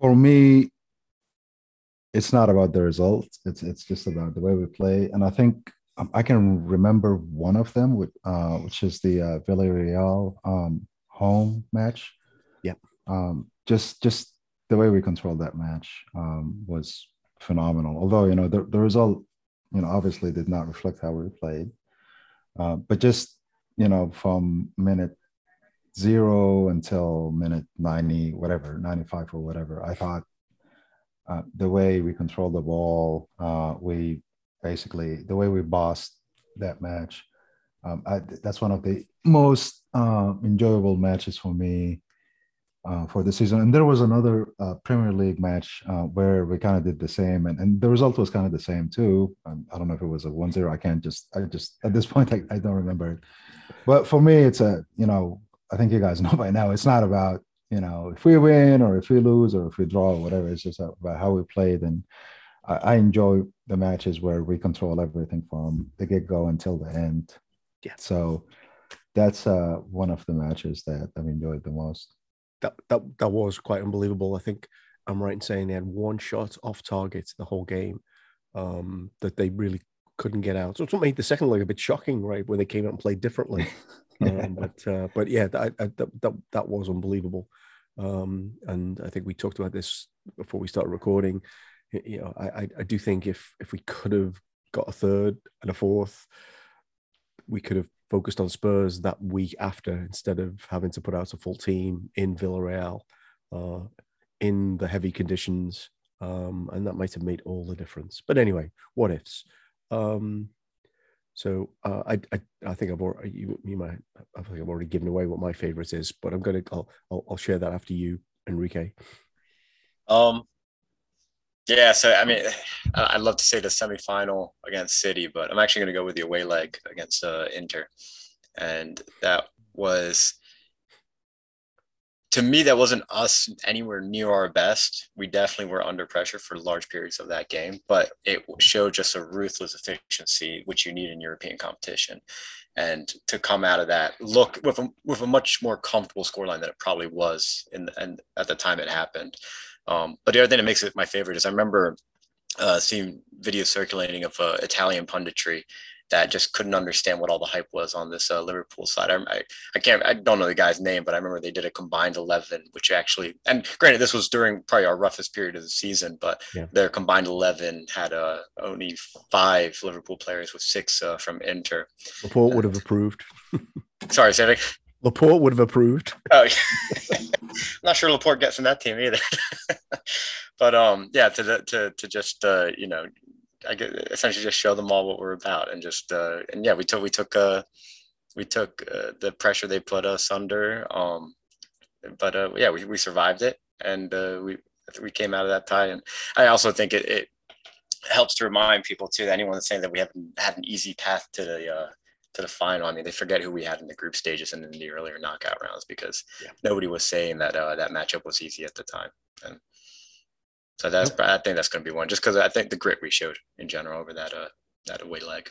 for me, it's not about the result. It's it's just about the way we play. And I think um, I can remember one of them, with, uh, which is the uh, Villarreal um, home match. Yeah. Um, just just the way we controlled that match um, was phenomenal. Although you know the, the result, you know, obviously did not reflect how we played, uh, but just you know from minute zero until minute ninety, whatever, ninety five or whatever, I thought uh, the way we controlled the ball, uh, we basically the way we bossed that match. Um, I, that's one of the most uh, enjoyable matches for me uh, for the season. And there was another uh, Premier League match uh, where we kind of did the same, and, and the result was kind of the same too. Um, I don't know if it was a 1-0. I can't just, I just at this point I, I don't remember it. But for me, it's a you know I think you guys know by now. It's not about you know if we win or if we lose or if we draw or whatever. It's just about how we played, and I, I enjoy the matches where we control everything from the get go until the end. Yeah. So that's uh, one of the matches that I've enjoyed the most that that that was quite unbelievable. I think I'm right in saying they had one shot off target the whole game um, that they really couldn't get out. So it's what made the second leg a bit shocking, right? When they came out and played differently. um, but uh, but yeah, that, that that that was unbelievable. Um, and I think we talked about this before we started recording. You know, I I do think if if we could have got a third and a fourth, we could have focused on Spurs that week after instead of having to put out a full team in Villarreal uh, in the heavy conditions. Um, and that might have made all the difference. But anyway, what ifs? Um, so uh, I, I, I think I've already you, you might I think I've already given away what my favorite is, but I'm gonna I'll, I'll, I'll share that after you, Enrique. Um, yeah, so I mean, I'd love to say the semifinal against City, but I'm actually going to go with the away leg against uh, Inter, and that was to me that wasn't us anywhere near our best. We definitely were under pressure for large periods of that game, but it showed just a ruthless efficiency which you need in European competition, and to come out of that look with a with a much more comfortable scoreline than it probably was in and at the time it happened. Um, but the other thing that makes it my favorite is I remember uh, seeing videos circulating of uh, Italian punditry that just couldn't understand what all the hype was on this uh, Liverpool side. I, I, I, can't, I don't know the guy's name, but I remember they did a combined 11, which actually, and granted, this was during probably our roughest period of the season, but yeah. their combined 11 had uh, only five Liverpool players with six uh, from Inter. Laporte would have approved. Sorry, Cedric. Laporte would have approved. Oh, I'm not sure Laporte gets in that team either. but um, yeah, to to to just uh, you know, I get essentially just show them all what we're about, and just uh, and yeah, we took we took uh, we took uh, the pressure they put us under. Um, but uh, yeah, we, we survived it, and uh, we we came out of that tie, and I also think it, it helps to remind people too that anyone that's saying that we haven't had an easy path to the uh, to the final. I mean, they forget who we had in the group stages and in the earlier knockout rounds because yeah. nobody was saying that uh, that matchup was easy at the time. And so that's nope. I think that's going to be one, just because I think the grit we showed in general over that uh, that away leg.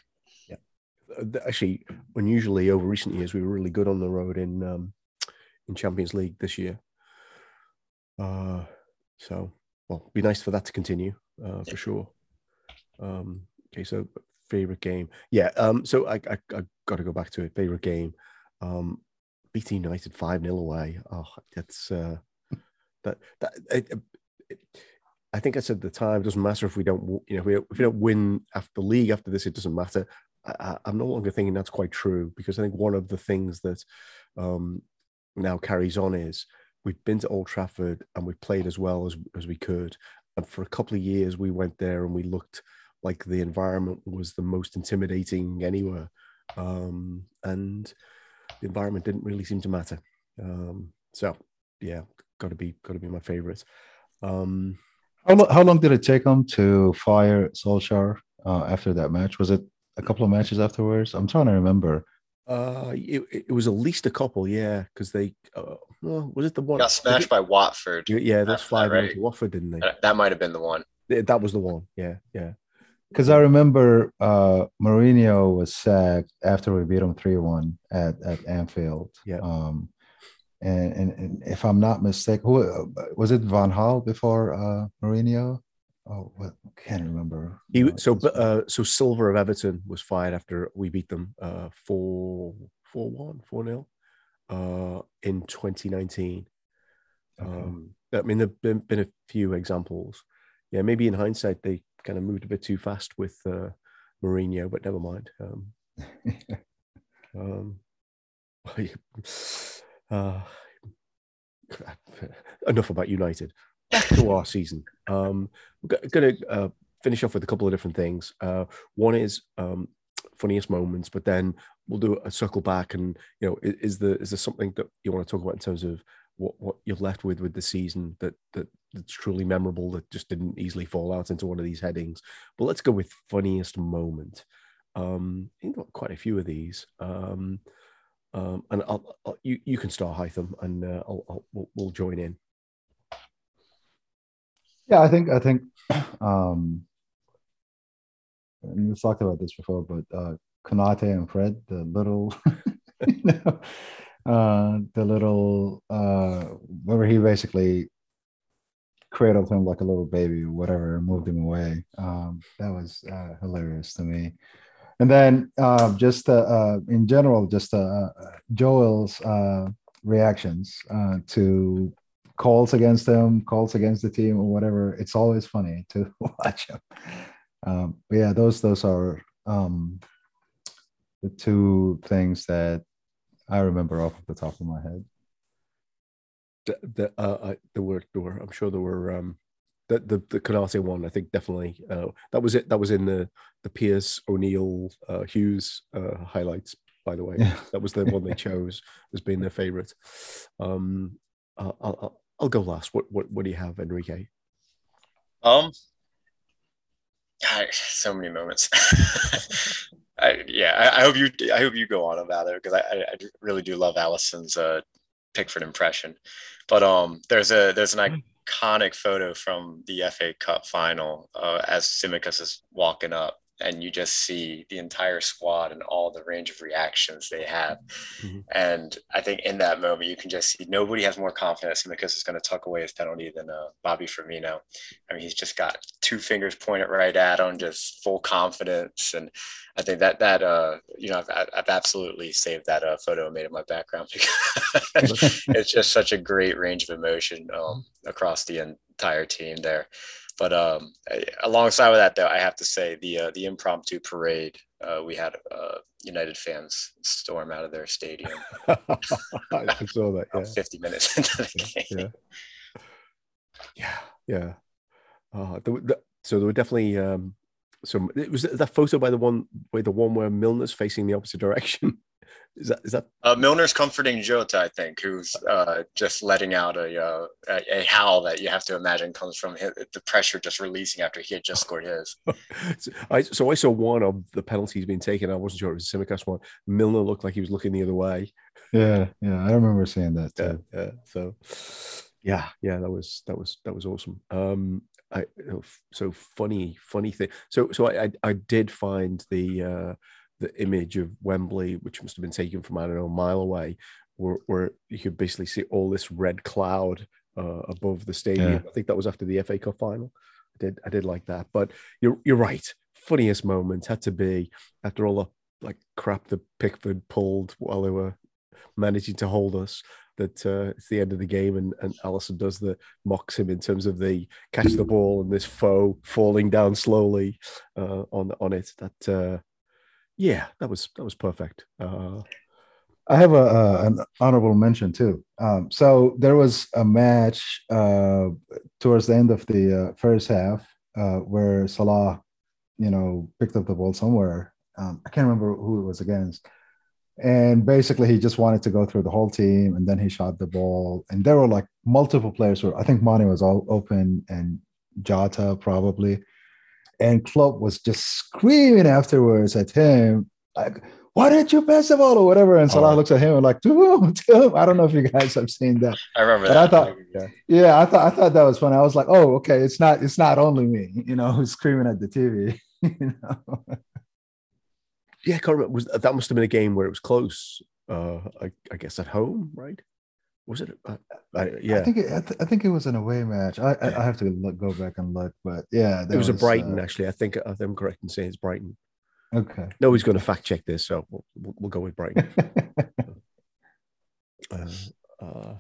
Yeah, uh, actually, unusually over recent years, we were really good on the road in um, in Champions League this year. Uh, so well, be nice for that to continue uh, for sure. Um, okay, so favorite game. Yeah. Um. So I I, I got to go back to it. Favorite game. Um. BT United five 0 away. Oh, that's uh, that that. It, it, I think I said at the time, it doesn't matter if we don't, you know, if we, if we don't win after the league after this, it doesn't matter. I, am no longer thinking that's quite true because I think one of the things that um, now carries on is we've been to Old Trafford and we've played as well as, as we could. And for a couple of years, we went there and we looked like the environment was the most intimidating anywhere. Um, and the environment didn't really seem to matter. Um, so yeah, got to be got to be my favorite. Um, how, how long did it take them to fire Solskjaer uh, after that match? Was it a couple of matches afterwards? I'm trying to remember. Uh, it, it was at least a couple, yeah, because they uh, well, was it the one got smashed by Watford? Yeah, that's five right. Watford, didn't they? That might have been the one. That was the one. Yeah, yeah. Because I remember uh, Mourinho was sacked after we beat him three one at at Anfield. Yeah. Um, and, and, and if I'm not mistaken, who was it? Van Gaal before uh, Mourinho? oh, what can't remember. He uh, so uh, so Silva of Everton was fired after we beat them uh four four one four nil uh in 2019. okay. Um, I mean, there've been, been a few examples. Yeah, maybe in hindsight they kind of moved a bit too fast with uh, Mourinho, but never mind. Um, um, uh, enough about United. Back to our season. Um, we're going to uh, finish off with a couple of different things. Uh, one is um, funniest moments, but then we'll do a circle back and you know, is, is there is there something that you want to talk about in terms of what what you're left with with the season that that that's truly memorable that just didn't easily fall out into one of these headings? But let's go with funniest moment. Um, I think got quite a few of these. Um, um, and I'll, I'll, you you can start Hytham, and uh, I'll, I'll we'll, we'll join in. Yeah, I think I think um and we've talked about this before, but uh Konate and Fred, the little you know, uh the little uh where he basically cradled him like a little baby or whatever moved him away. Um that was uh hilarious to me. And then uh just uh, uh in general, just uh uh, Joel's uh reactions to calls against them, calls against the team, or whatever. It's always funny to watch them. Um, but yeah, those those are um, the two things that I remember off the top of my head. The, the uh, I, there were there were I'm sure there were um the the the Konate one I think definitely uh, that was it that was in the the Pearce O'Neill uh, Hughes uh, highlights by the way Yeah. that was the one they chose as being their favorite. Um, I'll, I'll I'll go last. What what what do you have, Enrique? Um, I, so many moments. I, yeah, I, I hope you. I hope you go on about it because I, I, really do love Alisson's uh, Pickford impression. But um, there's a there's an iconic photo from the FA Cup final uh, as Tsimikas is walking up, and you just see the entire squad and all the range of reactions they have. Mhm. And I think in that moment, you can just see nobody has more confidence Tsimikas is going to tuck away his penalty than uh, Bobby Firmino. I mean, he's just got two fingers pointed right at him, just full confidence. And I think that that uh, you know, I've, I've absolutely saved that uh, photo and made it my background because it's just such a great range of emotion um, across the entire team there. But um, alongside with that, though, I have to say the uh, the impromptu parade uh, we had uh, United fans storm out of their stadium I saw that. Yeah. 50 minutes into the game. Yeah. Yeah. Yeah. Uh, there, the, so there were definitely um, some. It was that photo by the one by the one where Milner's facing the opposite direction. Is that is that Uh, Milner's comforting Jota, I think, who's uh, just letting out a, uh, a a howl that you have to imagine comes from his, the pressure just releasing after he had just scored his. so I so I saw one of the penalties being taken. I wasn't sure it was Tsimikas' one. Milner looked like he was looking the other way. Yeah, yeah, I remember seeing that Yeah, too. yeah. So yeah, yeah, that was that was that was awesome. Um, I so funny, funny thing. So so I I, I did find the uh the image of Wembley, which must have been taken from I don't know a mile away, where where you could basically see all this red cloud uh, above the stadium. Yeah. I think that was after the FA Cup final. I did I did like that, but you're you're right. Funniest moment had to be after all the like crap that Pickford pulled while they were managing to hold us. That uh, it's the end of the game, and and Alisson does the mocks him in terms of the catch the ball and this foe falling down slowly uh, on on it. That uh, yeah, that was that was perfect. Uh, I have a, an honorable mention too. Um, so there was a match uh, towards the end of the uh, first half uh, where Salah, you know, picked up the ball somewhere. Um, I can't remember who it was against, and basically he just wanted to go through the whole team, and then he shot the ball, and there were like multiple players. Who I think Mane was all open, and Jota probably, and Klopp was just screaming afterwards at him, like why didn't you pass the ball or whatever? And Salah Oh. looks at him and like, to whom? To whom? I don't know if you guys have seen that. I remember But that. I thought- yeah, Yeah, I thought I thought that was funny. I was like, oh, okay, it's not it's not only me, you know, who's screaming at the TV. you know? yeah, I can't remember. Was that must have been a game where it was close? Uh, I, I guess at home, right? Was it? Uh, I, yeah, I think it, I, th- I, think it was an away match. I I, I have to look, go back and look, but yeah, it was, was, a Brighton. Uh, actually, I think I'm correct in saying it's Brighton. Okay. Nobody's going to fact check this, so we'll, we'll, we'll go with Brighton. uh, uh,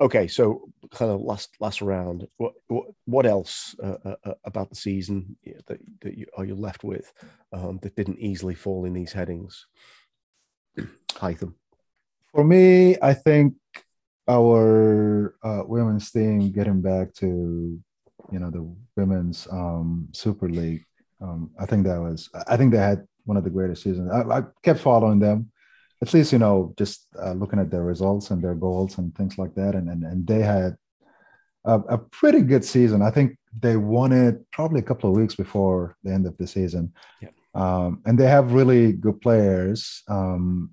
okay, so kind of last last round. What what, what else uh, uh, uh about the season that that you are you left with um, that didn't easily fall in these headings? Hytham. For me, I think our uh, women's team getting back to you know the women's um, Super League. Um, I think that was. I think they had one of the greatest seasons. I, I kept following them, at least you know just uh, looking at their results and their goals and things like that. And and, and they had a, a, pretty good season. I think they won it probably a couple of weeks before the end of the season. Yeah. Um, and they have really good players. Um,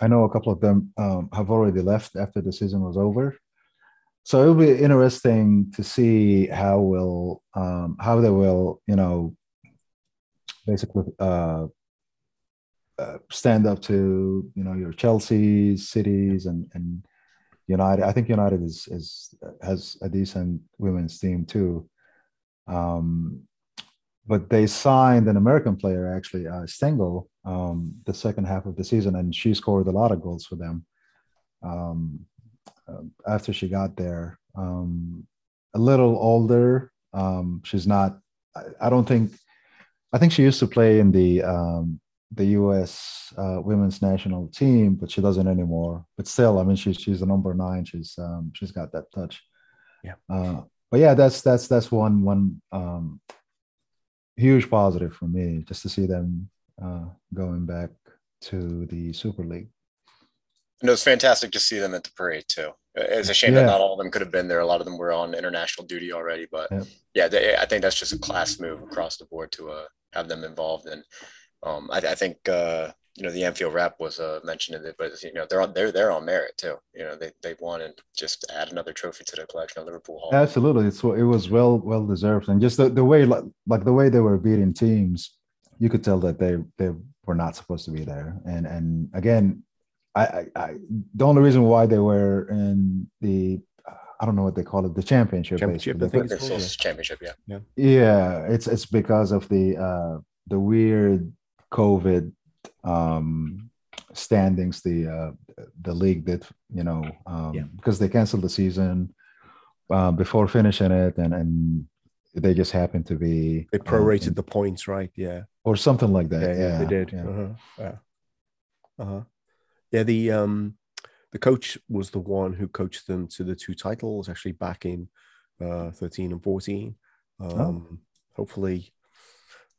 I know a couple of them um, have already left after the season was over. So it'll be interesting to see how will um, how they will you know basically uh, uh, stand up to you know your Chelsea's, cities, and and United. I think United is is has a decent women's team too. Um, but they signed an American player actually, uh, Stengel, um, the second half of the season, and she scored a lot of goals for them. Um, uh, after she got there, um, a little older, um, she's not. I, I, don't think. I think she used to play in the um, the U.S. Uh, women's national team, but she doesn't anymore. But still, I mean, she's she's a number nine. She's um, she's got that touch. Yeah. Uh, but yeah, that's that's that's one one huge positive for me just to see them uh, going back to the Super League. And it was fantastic to see them at the parade too. It's a shame yeah. that not all of them could have been there. A lot of them were on international duty already, but yeah, yeah they, I think that's just a class move across the board to uh, have them involved. And um, I, I, think uh, you know the Anfield Wrap was uh, mentioned in it, but you know they're on they're they're on merit too. You know they they won and just add another trophy to the collection of Liverpool Hall. Absolutely, it's it was well well deserved, and just the, the way like, like the way they were beating teams, you could tell that they they were not supposed to be there. And and again, I, I, I the only reason why they were in the I don't know what they call it, the championship. Championship, I think it's championship. Yeah. yeah, yeah. It's it's because of the uh the weird COVID um, standings the uh, the league did, you know, um, yeah. because they canceled the season uh, before finishing it, and and they just happened to be they prorated um, the points, right? Yeah, or something like that. Yeah, yeah, yeah they did. Yeah. Uh-huh. Yeah. Uh-huh. yeah, the um, the coach was the one who coached them to the two titles, actually back in uh, thirteen and fourteen. Oh. Um, oh. Hopefully,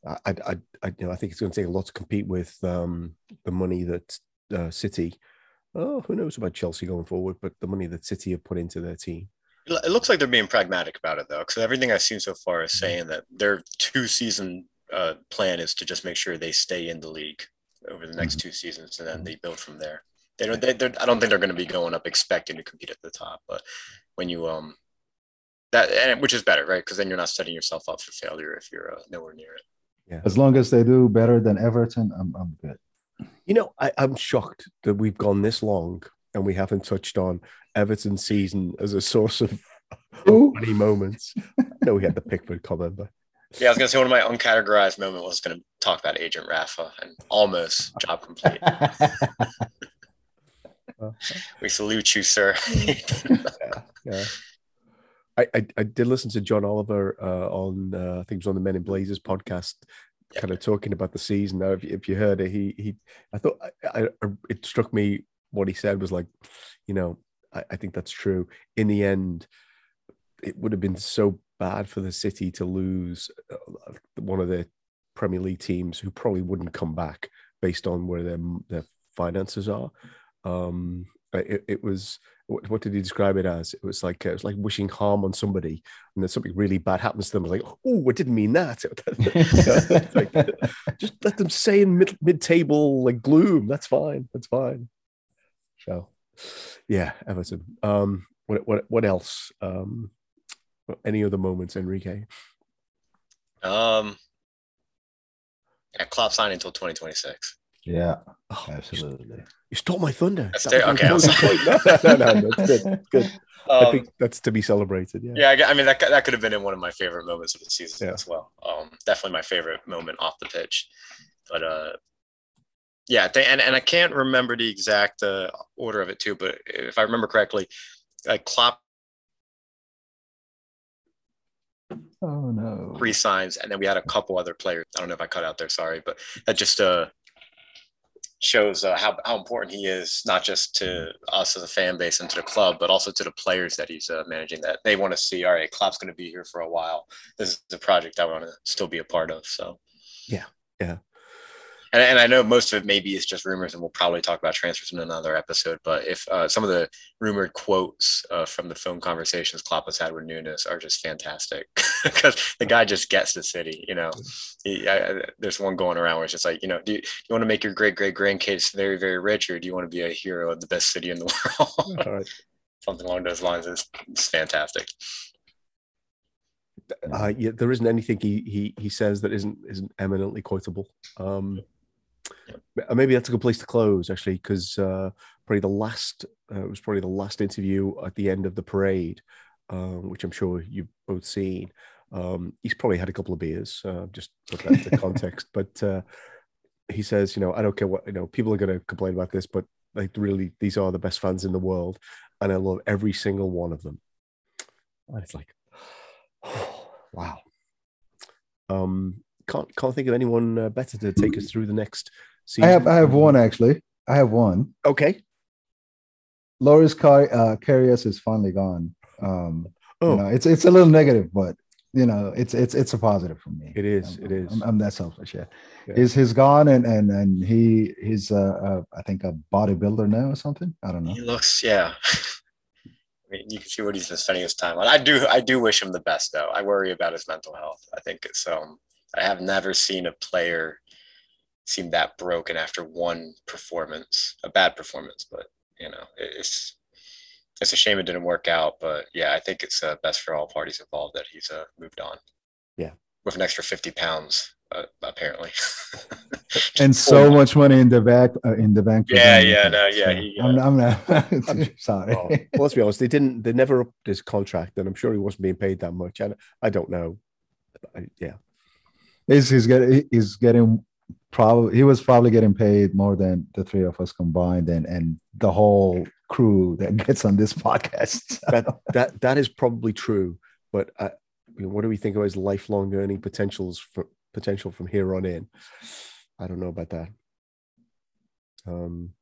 I, I, I, you know, I think it's going to take a lot to compete with um, the money that uh, City. Oh, who knows about Chelsea going forward? But the money that City have put into their team. It looks like they're being pragmatic about it, though, because everything I've seen so far is mm-hmm. saying that their two-season uh, plan is to just make sure they stay in the league over the next mm-hmm. two seasons, and then mm-hmm. they build from there. They don't. They, I don't think they're going to be going up expecting to compete at the top, but when you um that and which is better, right? Because then you're not setting yourself up for failure if you're uh, nowhere near it. Yeah. As long as they do better than Everton, I'm, I'm good. You know, I, I'm shocked that we've gone this long and we haven't touched on Everton's season as a source of funny moments. no, we had the Pickford comment, but yeah, I was gonna say one of my uncategorized moment was gonna talk about Agent Rafa and almost job complete. we salute you, sir. yeah, yeah. I, I, I did listen to John Oliver uh, on uh, I think it was on the Men in Blazers podcast, yeah. kind of talking about the season. Now, if, if you heard it, he he I thought I, I, it struck me what he said was like, you know, I, I think that's true. In the end, it would have been so bad for the city to lose uh, one of the Premier League teams who probably wouldn't come back based on where their their finances are. Um, it, it was what, what, did he describe it as? It was like uh, it was like wishing harm on somebody, and then something really bad happens to them. Like, oh, I didn't mean that. like, just let them say in mid mid table like gloom. That's fine. That's fine. So, yeah, Everton. Um, what what what else? Um, any other moments, Enrique? Um, yeah, Klopp signed until twenty twenty six. Yeah, Oh, absolutely. You stole my thunder. That's That okay, my I'm closing. No, no, no, no, that's good. Good. I Um, think that's to be celebrated. Yeah. yeah, I mean that that could have been in one of my favorite moments of the season Yeah. as well. Um, definitely my favorite moment off the pitch, but uh, yeah, I think- and and I can't remember the exact uh, order of it too, but if I remember correctly, like Klopp Oh no. three signs, and then we had a couple other players. I don't know if I cut out there, sorry, but that just uh shows uh, how how important he is, not just to us as a fan base and to the club, but also to the players that he's uh, managing. That they want to see, all right, Klopp's going to be here for a while. This is a project I want to still be a part of. So Yeah, yeah. And, and I know most of it maybe is just rumors, and we'll probably talk about transfers in another episode. But if uh, some of the rumored quotes uh, from the phone conversations Klopp has had with Nunez are just fantastic, because the guy just gets the city. You know, he, I, I- there's one going around where it's just like, you know, do you, do you want to make your great great grandkids very very rich, or do you want to be a hero of the best city in the world? Right. Something along those lines is it's fantastic. Uh, yeah, there isn't anything he he he says that isn't isn't eminently quotable. Um, maybe that's a good place to close, actually, because uh, probably the last uh, it was probably the last interview at the end of the parade, um, which I'm sure you've both seen. Um, he's probably had a couple of beers, uh, just put that into context. But uh, he says, you know, I don't care what you know. People are going to complain about this, but like really, these are the best fans in the world, and I love every single one of them. And it's like, wow. Um, can't can't think of anyone uh, better to take us through the next season. I have I have one actually. I have one. Okay. Loris Car- uh, Karius is finally gone. Um, Oh, you know, it's it's a little negative, but you know, it's it's it's a positive for me. It is, I'm- it is. I'm, I'm that selfish. Yeah, Yeah. he's he's gone, and and and he he's uh, uh I think a bodybuilder now or something. I don't know. He looks, yeah. I mean, you can see what he's been spending his time on. I do, I do wish him the best, though. I worry about his mental health. I think it's um, I have never seen a player seem that broken after one performance, a bad performance. But you know, it's it's a shame it didn't work out. But yeah, I think it's uh, best for all parties involved that he's uh, moved on. Yeah. with an extra fifty pounds, uh, apparently. And so much money in the back uh, in the bank. for Yeah, them. yeah, no, yeah, So he, I'm, uh, I'm not. sorry. Oh, well, let's be honest. They didn't. They never upped his contract, and I'm sure he wasn't being paid that much. And I don't know. I, yeah, He's he's getting he's getting probably he was probably getting paid more than the three of us combined and and the whole crew that gets on this podcast. that that that is probably true. But I, you know, what do we think of his lifelong earning potentials for potential from here on in? I don't know about that. Um,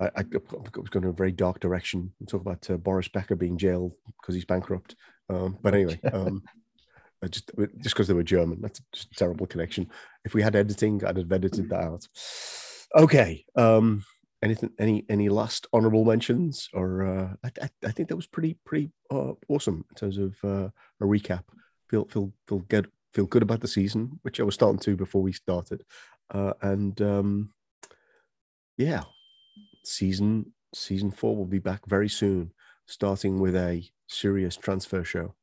I, I, I was going in a very dark direction and talk about uh, Boris Becker being jailed because he's bankrupt. Um, but anyway, um, Just just because they were German, that's just a terrible connection. If we had editing, I'd have edited that out. Okay. Um, anything? Any any last honorable mentions? Or uh, I, I, I think that was pretty pretty uh, awesome in terms of uh, a recap. Feel feel feel good feel good about the season, which I was starting to before we started, uh, and um, yeah, season season four will be back very soon, starting with a serious transfer show.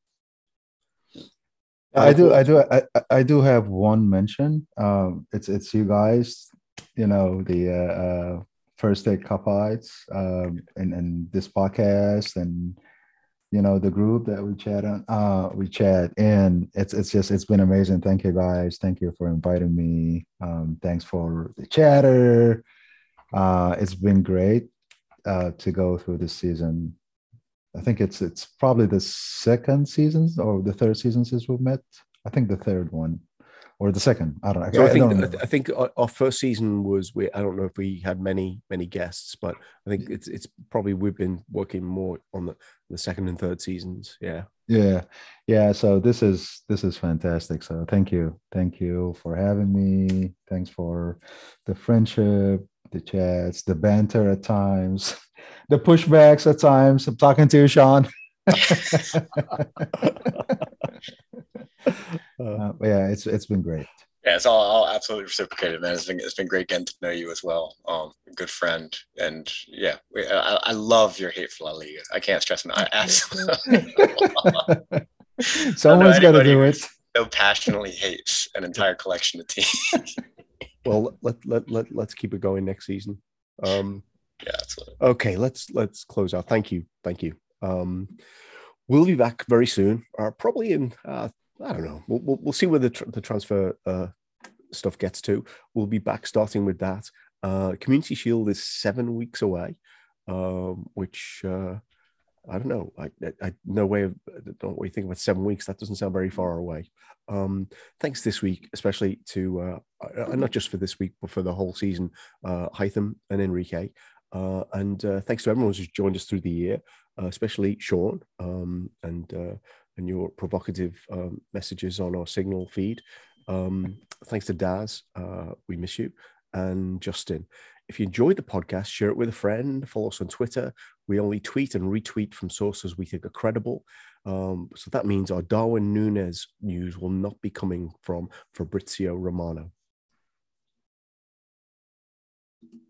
I do, I do, I, I- do have one mention. Um, it's it's you guys, you know, the uh, uh, First State Kop Bites, um, and and this podcast, and you know the group that we chat on. Uh, we chat, and it's it's just it's been amazing. Thank you guys. Thank you for inviting me. Um, thanks for the chatter. Uh, it's been great uh, to go through this season. I think it's it's probably the second season or the third season since we've met. I think the third one or the second. I don't know. So I, I think I, I think our, our first season was we. I don't know if we had many many guests, but I think it's it's probably we've been working more on the the second and third seasons. Yeah. yeah, yeah. So this is this is fantastic. So thank you, thank you for having me. Thanks for the friendship, the chats, the banter at times, the pushbacks at times. I'm talking to you, Sean. Uh, Uh, but yeah, it's it's been great. Yeah, it's all, all absolutely reciprocated, man. It's been it's been great getting to know you as well. Um, good friend, and yeah, we, I, I love your hate for La Liga. I can't stress enough. I absolutely Someone's got to do it. so passionately hates an entire collection of teams. well, let let let let's keep it going next season. Um, Okay, let's let's close out. Thank you, thank you. Um, we'll be back very soon, uh, probably in uh, I don't know. We'll, we'll, we'll see where the tr- the transfer uh, stuff gets to. We'll be back starting with that. Uh, Community Shield is seven weeks away, um, which uh, I don't know. I, I, I no way of don't we think about seven weeks. That doesn't sound very far away. Um, thanks this week, especially to uh, uh, not just for this week, but for the whole season, uh, Hytham and Enrique. Uh, and uh, thanks to everyone who's joined us through the year, uh, especially Sean um, and uh, and your provocative um, messages on our signal feed. Um, thanks to Daz, uh, we miss you, and Justin. If you enjoyed the podcast, share it with a friend. Follow us on Twitter. We only tweet and retweet from sources we think are credible. Um, so that means our Darwin Nunez news will not be coming from Fabrizio Romano.